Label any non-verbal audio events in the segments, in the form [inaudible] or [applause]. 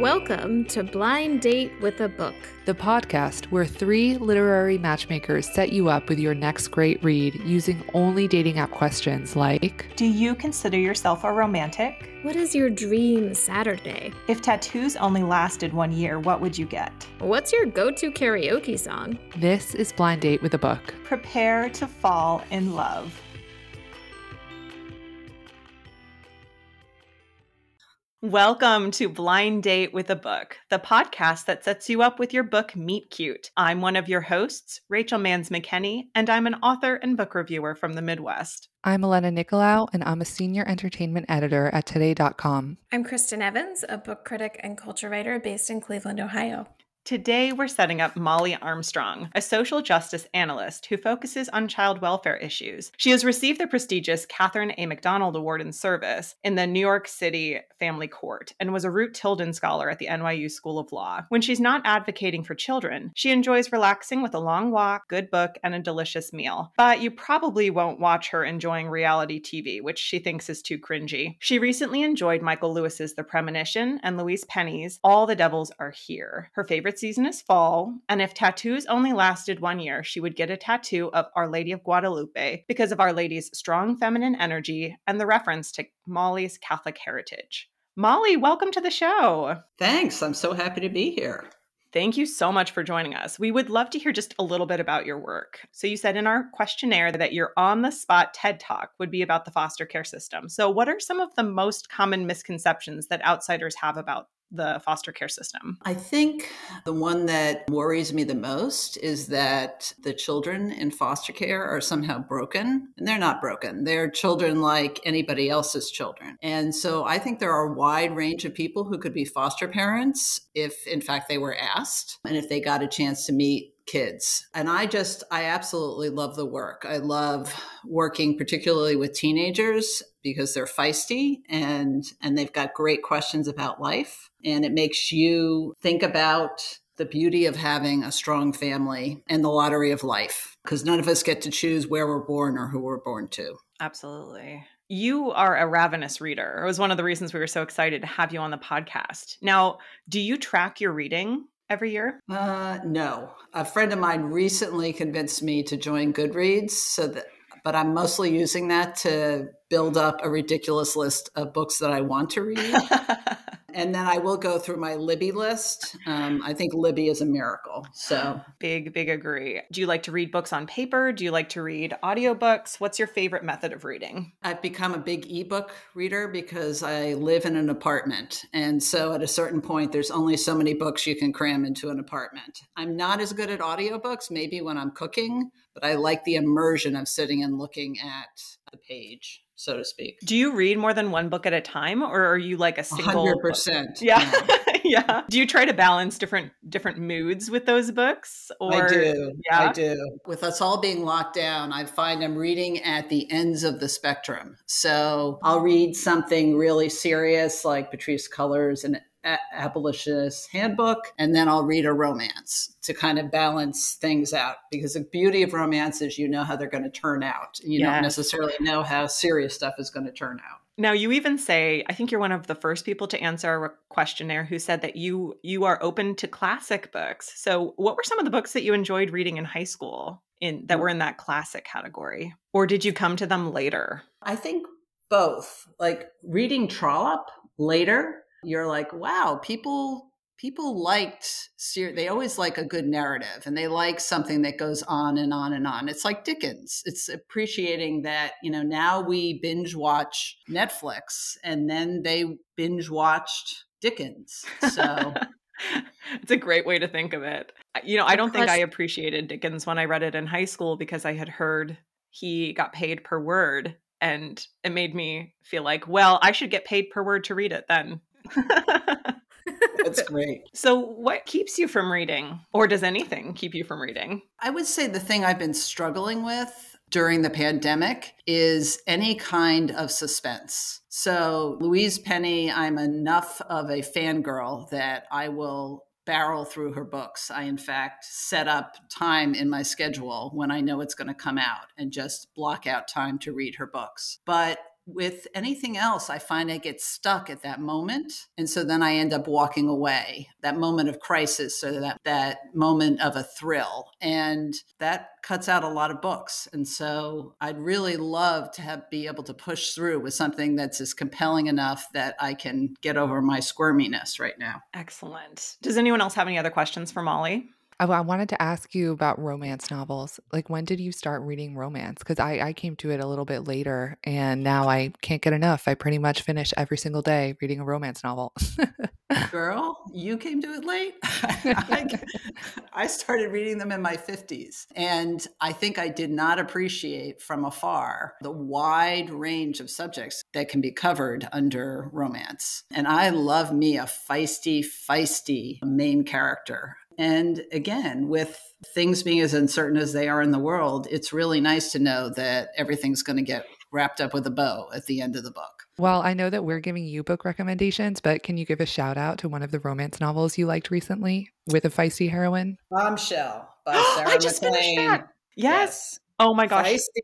Welcome to Blind Date with a Book, the podcast where three literary matchmakers set you up with your next great read using only dating app questions like Do you consider yourself a romantic? What is your dream Saturday? If tattoos only lasted one year, what would you get? What's your go to karaoke song? This is Blind Date with a Book. Prepare to fall in love. Welcome to Blind Date with a Book, the podcast that sets you up with your book Meet Cute. I'm one of your hosts, Rachel Mans McKenny, and I'm an author and book reviewer from the Midwest. I'm Elena Nicolaou, and I'm a senior entertainment editor at Today.com. I'm Kristen Evans, a book critic and culture writer based in Cleveland, Ohio. Today, we're setting up Molly Armstrong, a social justice analyst who focuses on child welfare issues. She has received the prestigious Katharine A. McDonald Award in Service in the New York City Family Court and was a Root Tilden Scholar at the NYU School of Law. When she's not advocating for children, she enjoys relaxing with a long walk, good book, and a delicious meal. But you probably won't watch her enjoying reality TV, which she thinks is too cringy. She recently enjoyed Michael Lewis's The Premonition and Louise Penny's All the Devils Are Here. Her favorite favorite season is fall, and if tattoos only lasted one year, she would get a tattoo of Our Lady of Guadalupe because of Our Lady's strong feminine energy and the reference to Molly's Catholic heritage. Molly, welcome to the show. Thanks. I'm so happy to be here. Thank you so much for joining us. We would love to hear just a little bit about your work. So, you said in our questionnaire that your on the spot TED talk would be about the foster care system. So, what are some of the most common misconceptions that outsiders have about the foster care system? I think the one that worries me the most is that the children in foster care are somehow broken, and they're not broken. They're children like anybody else's children. And so I think there are a wide range of people who could be foster parents if, in fact, they were asked and if they got a chance to meet kids. And I just, I absolutely love the work. I love working particularly with teenagers because they're feisty and and they've got great questions about life and it makes you think about the beauty of having a strong family and the lottery of life because none of us get to choose where we're born or who we're born to. Absolutely. You are a ravenous reader. It was one of the reasons we were so excited to have you on the podcast. Now, do you track your reading? Every year? Uh, no. A friend of mine recently convinced me to join Goodreads, so that, but I'm mostly using that to build up a ridiculous list of books that I want to read. [laughs] and then I will go through my Libby list. Um, I think Libby is a miracle. So [gasps] big, big agree. Do you like to read books on paper? Do you like to read audiobooks? What's your favorite method of reading? I've become a big ebook reader because I live in an apartment. And so at a certain point, there's only so many books you can cram into an apartment. I'm not as good at audiobooks, maybe when I'm cooking, but I like the immersion of sitting and looking at the page so to speak. Do you read more than one book at a time or are you like a single 100%. Yeah. [laughs] yeah. Do you try to balance different different moods with those books or I do. Yeah. I do. With us all being locked down, I find I'm reading at the ends of the spectrum. So, I'll read something really serious like Patrisse Cullors and abolitionist handbook and then i'll read a romance to kind of balance things out. Because the beauty of romance is you know how they're going to turn out you yes. don't necessarily know how serious stuff is going to turn out. Now you even say i think you're one of the first people to answer a questionnaire who said that you you are open to classic books. So what were some of the books that you enjoyed reading in high school in that were in that classic category? Or did you come to them later? I think both. Like reading trollope later you're like, wow, people people liked they always like a good narrative and they like something that goes on and on and on. It's like dickens. It's appreciating that you know now we binge watch netflix and then they binge watched dickens. So [laughs] it's a great way to think of it. You know i don't think i appreciated dickens when i read it in high school because i had heard he got paid per word and it made me feel like well i should get paid per word to read it then [laughs] That's great. So, what keeps you from reading, or does anything keep you from reading? I would say the thing I've been struggling with during the pandemic is any kind of suspense. So, Louise Penny, I'm enough of a fangirl that I will barrel through her books. I, in fact, set up time in my schedule when I know it's going to come out and just block out time to read her books. But with anything else, I find I get stuck at that moment. And so then I end up walking away, that moment of crisis or that, that moment of a thrill. And that cuts out a lot of books. And so I'd really love to have be able to push through with something that's as compelling enough that I can get over my squirminess right now. Excellent. Does anyone else have any other questions for Molly? I, I wanted to ask you about romance novels. Like, when did you start reading romance? Because I, I came to it a little bit later and now I can't get enough. I pretty much finish every single day reading a romance novel. [laughs] Girl, you came to it late. [laughs] I, [laughs] I started reading them in my 50s. And I think I did not appreciate from afar the wide range of subjects that can be covered under romance. And I love me a feisty, feisty main character. And again, with things being as uncertain as they are in the world, it's really nice to know that everything's going to get wrapped up with a bow at the end of the book. Well, I know that we're giving you book recommendations, but can you give a shout out to one of the romance novels you liked recently with a feisty heroine? Bombshell by [gasps] Sarah I just finished McLean. that. Yes. Oh my gosh. Feisty,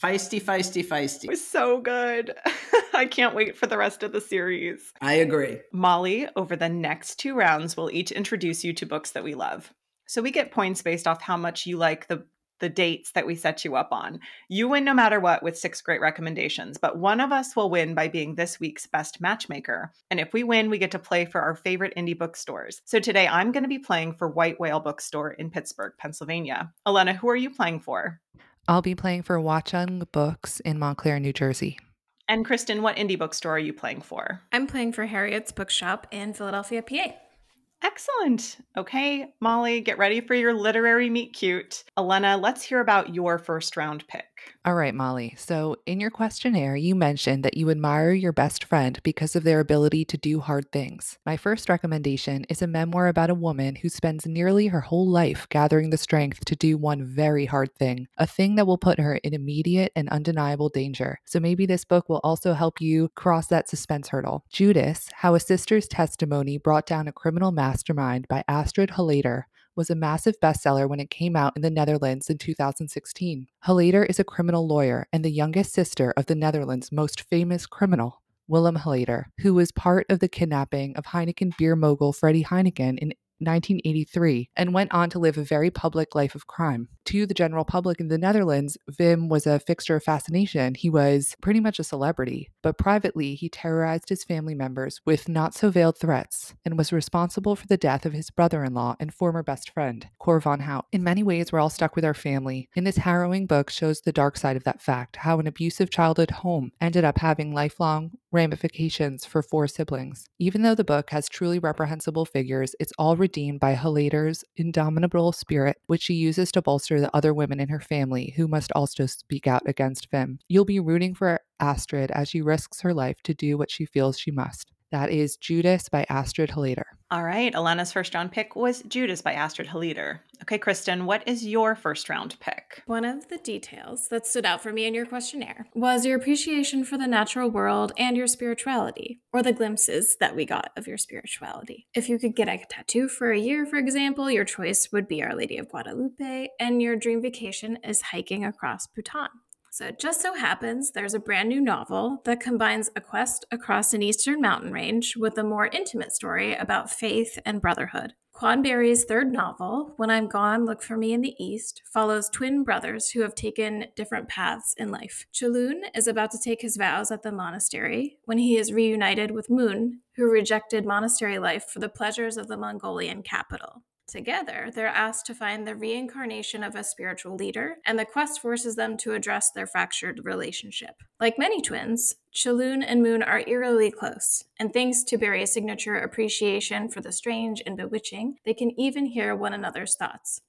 feisty, feisty, feisty. It was so good. [laughs] I can't wait for the rest of the series. I agree. Molly, over the next two rounds, we'll each introduce you to books that we love. So we get points based off how much you like the the dates that we set you up on. You win no matter what with six great recommendations, but one of us will win by being this week's best matchmaker. And if we win, we get to play for our favorite indie bookstores. So today I'm going to be playing for White Whale Bookstore in Pittsburgh, Pennsylvania. Elena, who are you playing for? I'll be playing for Watchung Books in Montclair, New Jersey. And Kristen, what indie bookstore are you playing for? I'm playing for Harriet's Bookshop in Philadelphia, PA. Excellent. Okay, Molly, get ready for your literary meet cute. Elena, let's hear about your first round pick. All right, Molly. So, in your questionnaire, you mentioned that you admire your best friend because of their ability to do hard things. My first recommendation is a memoir about a woman who spends nearly her whole life gathering the strength to do one very hard thing, a thing that will put her in immediate and undeniable danger. So, maybe this book will also help you cross that suspense hurdle. Judas How a Sister's Testimony Brought Down a Criminal Mastermind by Astrid Holleeder was a massive bestseller when it came out in the Netherlands in 2016. Holleeder is a criminal lawyer and the youngest sister of the Netherlands' most famous criminal, Willem Holleeder, who was part of the kidnapping of Heineken beer mogul Freddie Heineken in 1983 and went on to live a very public life of crime. To the general public in the Netherlands, Wim was a fixture of fascination. He was pretty much a celebrity, but privately, he terrorized his family members with not so veiled threats and was responsible for the death of his brother in law and former best friend, Cor van Hout. In many ways, we're all stuck with our family, and this harrowing book shows the dark side of that fact how an abusive childhood home ended up having lifelong ramifications for four siblings. Even though the book has truly reprehensible figures, it's all redeemed by Holleeder's indomitable spirit, which she uses to bolster the other women in her family who must also speak out against Wim. You'll be rooting for Astrid as she risks her life to do what she feels she must. That is Judas by Astrid Holleeder. All right, Elena's first round pick was Judas by Astrid Holleeder. Okay, Kristen, what is your first round pick? One of the details that stood out for me in your questionnaire was your appreciation for the natural world and your spirituality, or the glimpses that we got of your spirituality. If you could get a tattoo for a year, for example, your choice would be Our Lady of Guadalupe, and your dream vacation is hiking across Bhutan. So it just so happens there's a brand new novel that combines a quest across an eastern mountain range with a more intimate story about faith and brotherhood. Quan Barry's third novel, When I'm Gone, Look for Me in the East, follows twin brothers who have taken different paths in life. Chuluun is about to take his vows at the monastery when he is reunited with Mun, who rejected monastery life for the pleasures of the Mongolian capital. Together, they're asked to find the reincarnation of a spiritual leader, and the quest forces them to address their fractured relationship. Like many twins, Chuluun and Mun are eerily close, and thanks to Barry's signature appreciation for the strange and bewitching, they can even hear one another's thoughts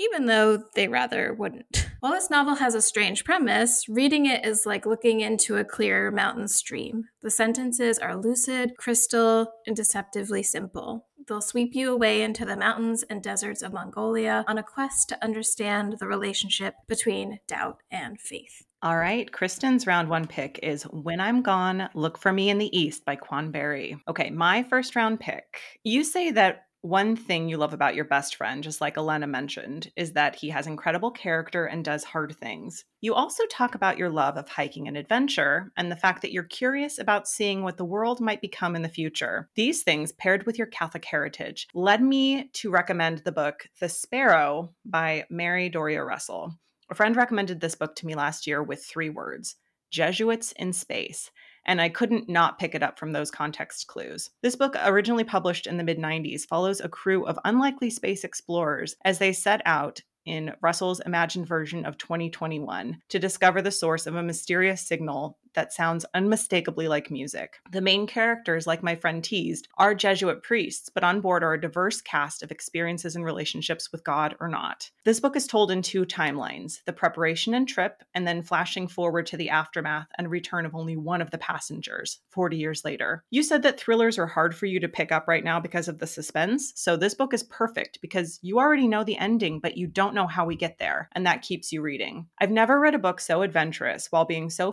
even though they rather wouldn't. [laughs] While this novel has a strange premise, reading it is like looking into a clear mountain stream. The sentences are lucid, crystal, and deceptively simple. They'll sweep you away into the mountains and deserts of Mongolia on a quest to understand the relationship between doubt and faith. All right, Kristen's round one pick is When I'm Gone, Look for Me in the East by Quan Barry. Okay, my first round pick. You say that one thing you love about your best friend, just like Elena mentioned, is that he has incredible character and does hard things. You also talk about your love of hiking and adventure and the fact that you're curious about seeing what the world might become in the future. These things, paired with your Catholic heritage, led me to recommend the book The Sparrow by Mary Doria Russell. A friend recommended this book to me last year with three words Jesuits in Space and I couldn't not pick it up from those context clues. This book, originally published in the mid 90s, follows a crew of unlikely space explorers as they set out in Russell's imagined version of 2021 to discover the source of a mysterious signal that sounds unmistakably like music. The main characters, like my friend teased, are Jesuit priests, but on board are a diverse cast of experiences and relationships with God or not. This book is told in two timelines the preparation and trip, and then flashing forward to the aftermath and return of only one of the passengers 40 years later. You said that thrillers are hard for you to pick up right now because of the suspense, so this book is perfect because you already know the ending, but you don't know how we get there, and that keeps you reading. I've never read a book so adventurous while being so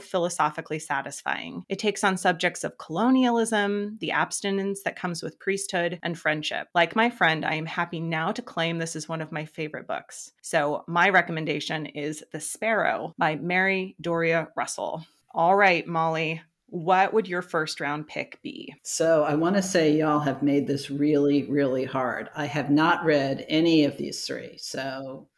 satisfying. It takes on subjects of colonialism, the abstinence that comes with priesthood, and friendship. Like my friend, I am happy now to claim this is one of my favorite books. So, my recommendation is The Sparrow by Mary Doria Russell. All right, Molly, what would your first round pick be? So I want to say y'all have made this really, really hard. I have not read any of these three. So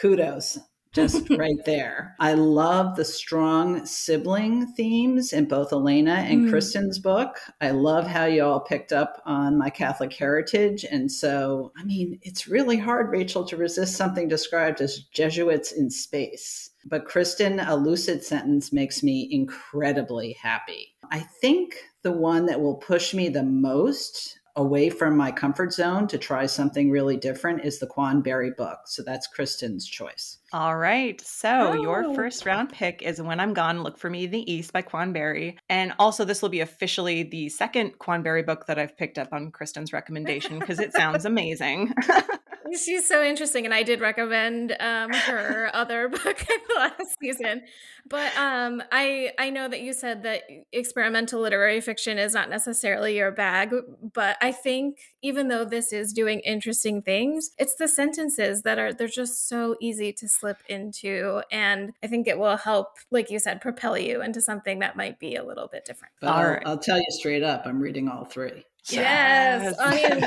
kudos just [laughs] right there. I love the strong sibling themes in both Elena and mm. Kristen's book. I love how you all picked up on my Catholic heritage. And so, I mean, it's really hard, Rachel, to resist something described as Jesuits in space. But Kristen, a lucid sentence makes me incredibly happy. I think the one that will push me the most away from my comfort zone to try something really different is the Quan Barry book. So that's Kristen's choice. All right. So oh. your first round pick is When I'm Gone, Look for Me in the East by Quan Barry. And also, this will be officially the second Quan Barry book that I've picked up on Kristen's recommendation because it sounds amazing. [laughs] [laughs] She's so interesting, and I did recommend um, her [laughs] other [laughs] book last season. But um, I I know that you said that experimental literary fiction is not necessarily your bag, but I think even though this is doing interesting things, it's the sentences that are they're just so easy to slip into, and I think it will help, like you said, propel you into something that might be a little bit different. But I'll, I'll tell you straight up, I'm reading all three. Yes. I mean,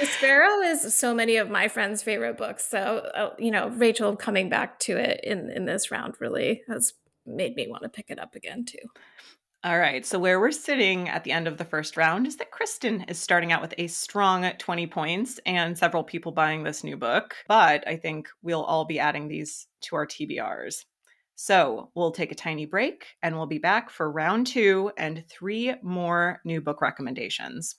The Sparrow is so many of my friends' favorite books. So, uh, you know, Rachel coming back to it in, in this round really has made me want to pick it up again, too. All right. So, where we're sitting at the end of the first round is that Kristen is starting out with a strong 20 points and several people buying this new book. But I think we'll all be adding these to our TBRs. So we'll take a tiny break and we'll be back for round two and three more new book recommendations.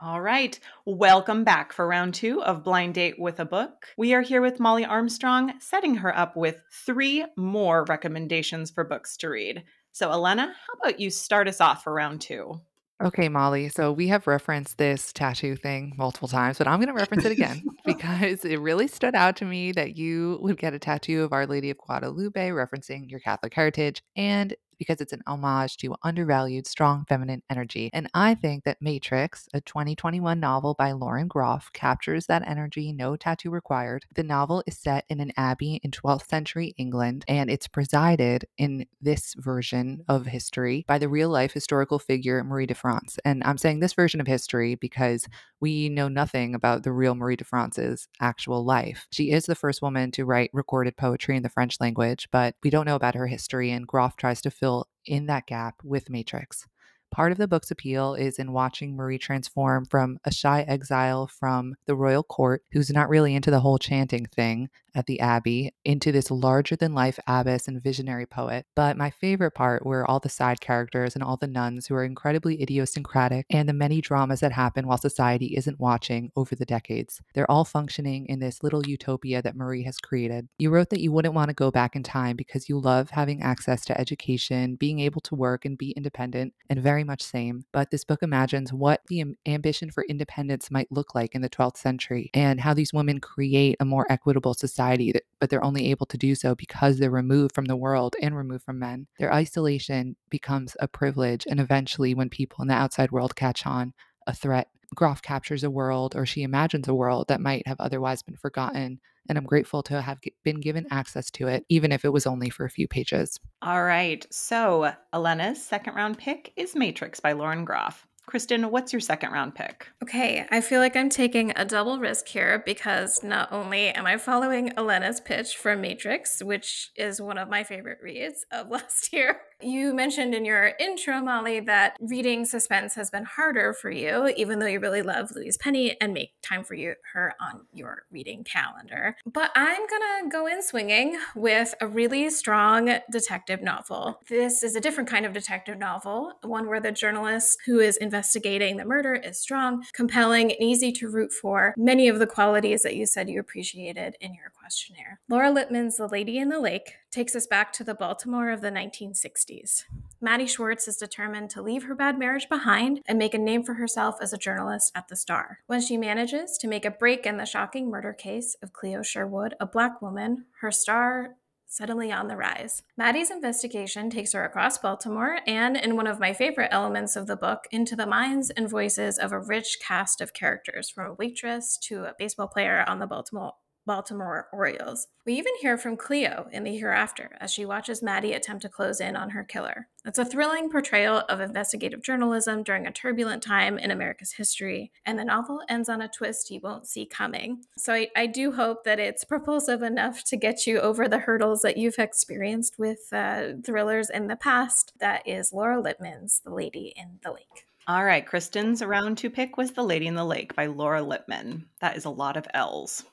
All right. Welcome back for round two of Blind Date with a Book. We are here with Molly Armstrong, setting her up with three more recommendations for books to read. So, Elena, how about you start us off for round two? Okay, Molly. So we have referenced this tattoo thing multiple times, but I'm going to reference it again [laughs] because it really stood out to me that you would get a tattoo of Our Lady of Guadalupe referencing your Catholic heritage. And because it's an homage to undervalued strong feminine energy. And I think that Matrix, a 2021 novel by Lauren Groff, captures that energy, no tattoo required. The novel is set in an abbey in 12th century England, and it's presided in this version of history by the real life historical figure Marie de France. And I'm saying this version of history because we know nothing about the real Marie de France's actual life. She is the first woman to write recorded poetry in the French language, but we don't know about her history, and Groff tries to fill in that gap with Matrix. Part of the book's appeal is in watching Marie transform from a shy exile from the royal court who's not really into the whole chanting thing at the Abbey into this larger than life abbess and visionary poet. But my favorite part were all the side characters and all the nuns who are incredibly idiosyncratic and the many dramas that happen while society isn't watching over the decades. They're all functioning in this little utopia that Marie has created. You wrote that you wouldn't want to go back in time because you love having access to education, being able to work and be independent, and very very much same, but this book imagines what the ambition for independence might look like in the 12th century and how these women create a more equitable society, that, but they're only able to do so because they're removed from the world and removed from men. Their isolation becomes a privilege, and eventually, when people in the outside world catch on, a threat. Groff captures a world, or she imagines a world that might have otherwise been forgotten and I'm grateful to have been given access to it, even if it was only for a few pages. All right. So, Elena's second round pick is Matrix by Lauren Groff. Kristen, what's your second round pick? Okay, I feel like I'm taking a double risk here because not only am I following Elena's pitch for Matrix, which is one of my favorite reads of [laughs] last year, you mentioned in your intro, Molly, that reading suspense has been harder for you, even though you really love Louise Penny and make time for you her on your reading calendar. But I'm gonna go in swinging with a really strong detective novel. This is a different kind of detective novel, one where the journalist who is investigating the murder is strong, compelling, and easy to root for. Many of the qualities that you said you appreciated in your questionnaire. Laura Lippman's The Lady in the Lake takes us back to the Baltimore of the 1960s. Maddie Schwartz is determined to leave her bad marriage behind and make a name for herself as a journalist at the Star. When she manages to make a break in the shocking murder case of Cleo Sherwood, a black woman, her star suddenly on the rise. Maddie's investigation takes her across Baltimore and, in one of my favorite elements of the book, into the minds and voices of a rich cast of characters, from a waitress to a baseball player on the Baltimore Baltimore Orioles. We even hear from Cleo in the hereafter as she watches Maddie attempt to close in on her killer. It's a thrilling portrayal of investigative journalism during a turbulent time in America's history, and the novel ends on a twist you won't see coming. So I, I do hope that it's propulsive enough to get you over the hurdles that you've experienced with uh, thrillers in the past. That is Laura Lippman's The Lady in the Lake. All right, Kristen's round two pick was The Lady in the Lake by Laura Lippman. That is a lot of L's.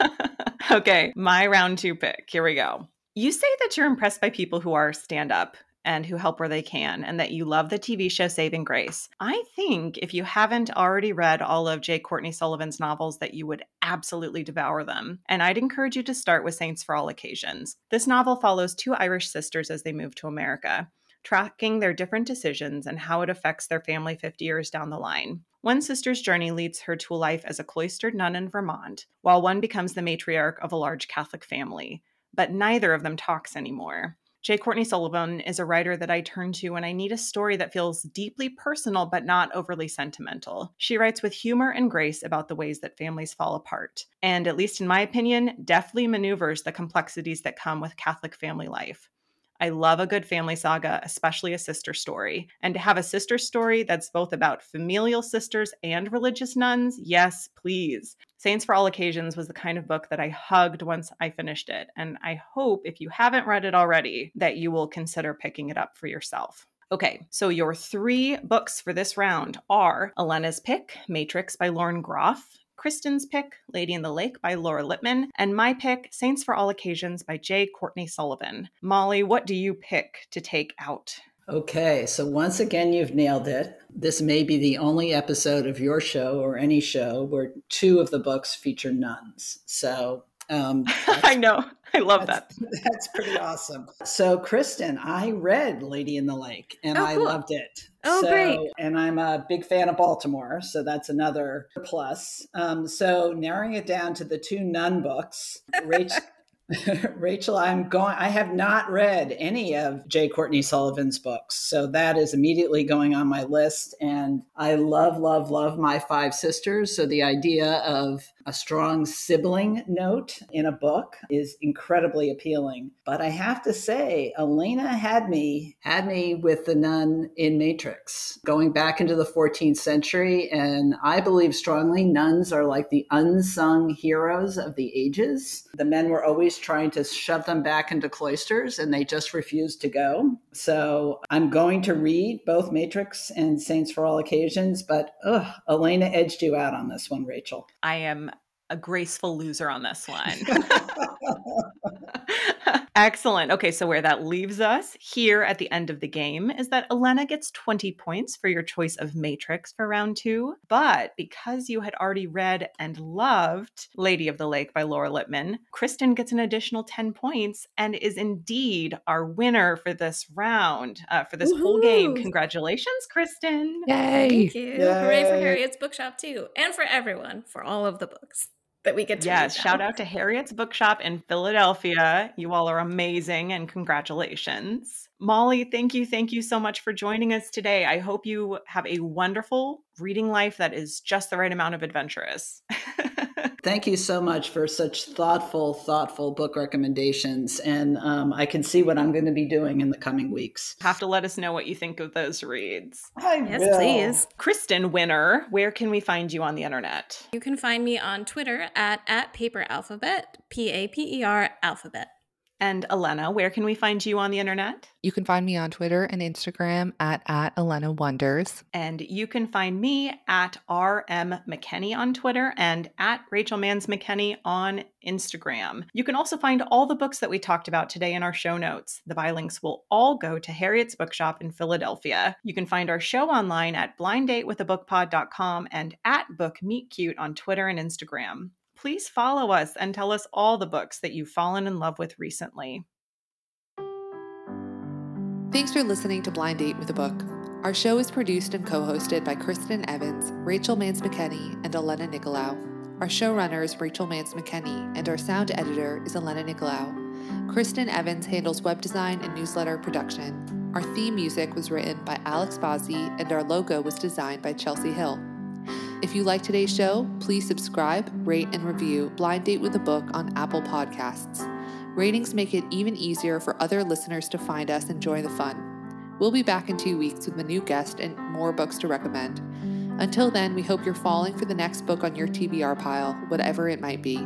[laughs] okay, my round two pick. Here we go. You say that you're impressed by people who are stand up and who help where they can, and that you love the TV show Saving Grace. I think if you haven't already read all of J. Courtney Sullivan's novels, that you would absolutely devour them. And I'd encourage you to start with Saints for All Occasions. This novel follows two Irish sisters as they move to America tracking their different decisions and how it affects their family 50 years down the line. One sister's journey leads her to a life as a cloistered nun in Vermont, while one becomes the matriarch of a large Catholic family. But neither of them talks anymore. J. Courtney Sullivan is a writer that I turn to when I need a story that feels deeply personal but not overly sentimental. She writes with humor and grace about the ways that families fall apart, and, at least in my opinion, deftly maneuvers the complexities that come with Catholic family life. I love a good family saga, especially a sister story. And to have a sister story that's both about familial sisters and religious nuns, yes, please. Saints for All Occasions was the kind of book that I hugged once I finished it. And I hope, if you haven't read it already, that you will consider picking it up for yourself. Okay, so your three books for this round are Elena's Pick, Matrix by Lauren Groff, Kristen's pick, Lady in the Lake by Laura Lippman, and my pick, Saints for All Occasions by J. Courtney Sullivan. Molly, what do you pick to take out? Okay, so once again, you've nailed it. This may be the only episode of your show or any show where two of the books feature nuns. So um, [laughs] I know. I love that's, that. [laughs] That's pretty awesome. So, Kristen, I read Lady in the Lake and oh, I loved it. Oh, so, great. And I'm a big fan of Baltimore. So, that's another plus. Um, so, narrowing it down to the two nun books, Rachel. [laughs] [laughs] Rachel, I'm going. I have not read any of J. Courtney Sullivan's books, so that is immediately going on my list. And I love, love, love my five sisters. So the idea of a strong sibling note in a book is incredibly appealing. But I have to say, Elena had me had me with the nun in Matrix, going back into the 14th century, and I believe strongly nuns are like the unsung heroes of the ages. The men were always trying to shove them back into cloisters, and they just refused to go. So I'm going to read both Matrix and Saints for All Occasions, but ugh, Elena edged you out on this one, Rachel. I am a graceful loser on this one. [laughs] [laughs] Excellent. Okay, so where that leaves us here at the end of the game is that Elena gets 20 points for your choice of Matrix for round two. But because you had already read and loved Lady of the Lake by Laura Lippman, Kristen gets an additional 10 points and is indeed our winner for this round, uh, for this whole game. Congratulations, Kristen. Yay! Thank you. Hooray for Harriet's Bookshop, too. And for everyone, for all of the books that we get to Yes, shout out to Harriet's Bookshop in Philadelphia. You all are amazing and congratulations. Molly, thank you. Thank you so much for joining us today. I hope you have a wonderful reading life that is just the right amount of adventurous. [laughs] Thank you so much for such thoughtful, thoughtful book recommendations. And um, I can see what I'm going to be doing in the coming weeks. have to let us know what you think of those reads. I Yes, will. please. Kristen Winner, where can we find you on the internet? You can find me on Twitter at, at Paper Alphabet, P A P E R Alphabet. And Elena, where can we find you on the internet? You can find me on Twitter and Instagram at, at Elena Wonders. And you can find me at RM McKenny on Twitter and at Rachel Mans McKenny on Instagram. You can also find all the books that we talked about today in our show notes. The buy links will all go to Harriet's Bookshop in Philadelphia. You can find our show online at blinddatewithabookpod.com and at Book Meet Cute on Twitter and Instagram. Please follow us and tell us all the books that you've fallen in love with recently. Thanks for listening to Blind Date with a Book. Our show is produced and co hosted by Kristen Evans, Rachel Mans McKenny, and Elena Nicolaou. Our showrunner is Rachel Mans McKenny, and our sound editor is Elena Nicolaou. Kristen Evans handles web design and newsletter production. Our theme music was written by Alex Bozzi, and our logo was designed by Chelsea Hill. If you like today's show, please subscribe, rate, and review Blind Date with a Book on Apple Podcasts. Ratings make it even easier for other listeners to find us and join the fun. We'll be back in two weeks with a new guest and more books to recommend. Until then, we hope you're falling for the next book on your TBR pile, whatever it might be.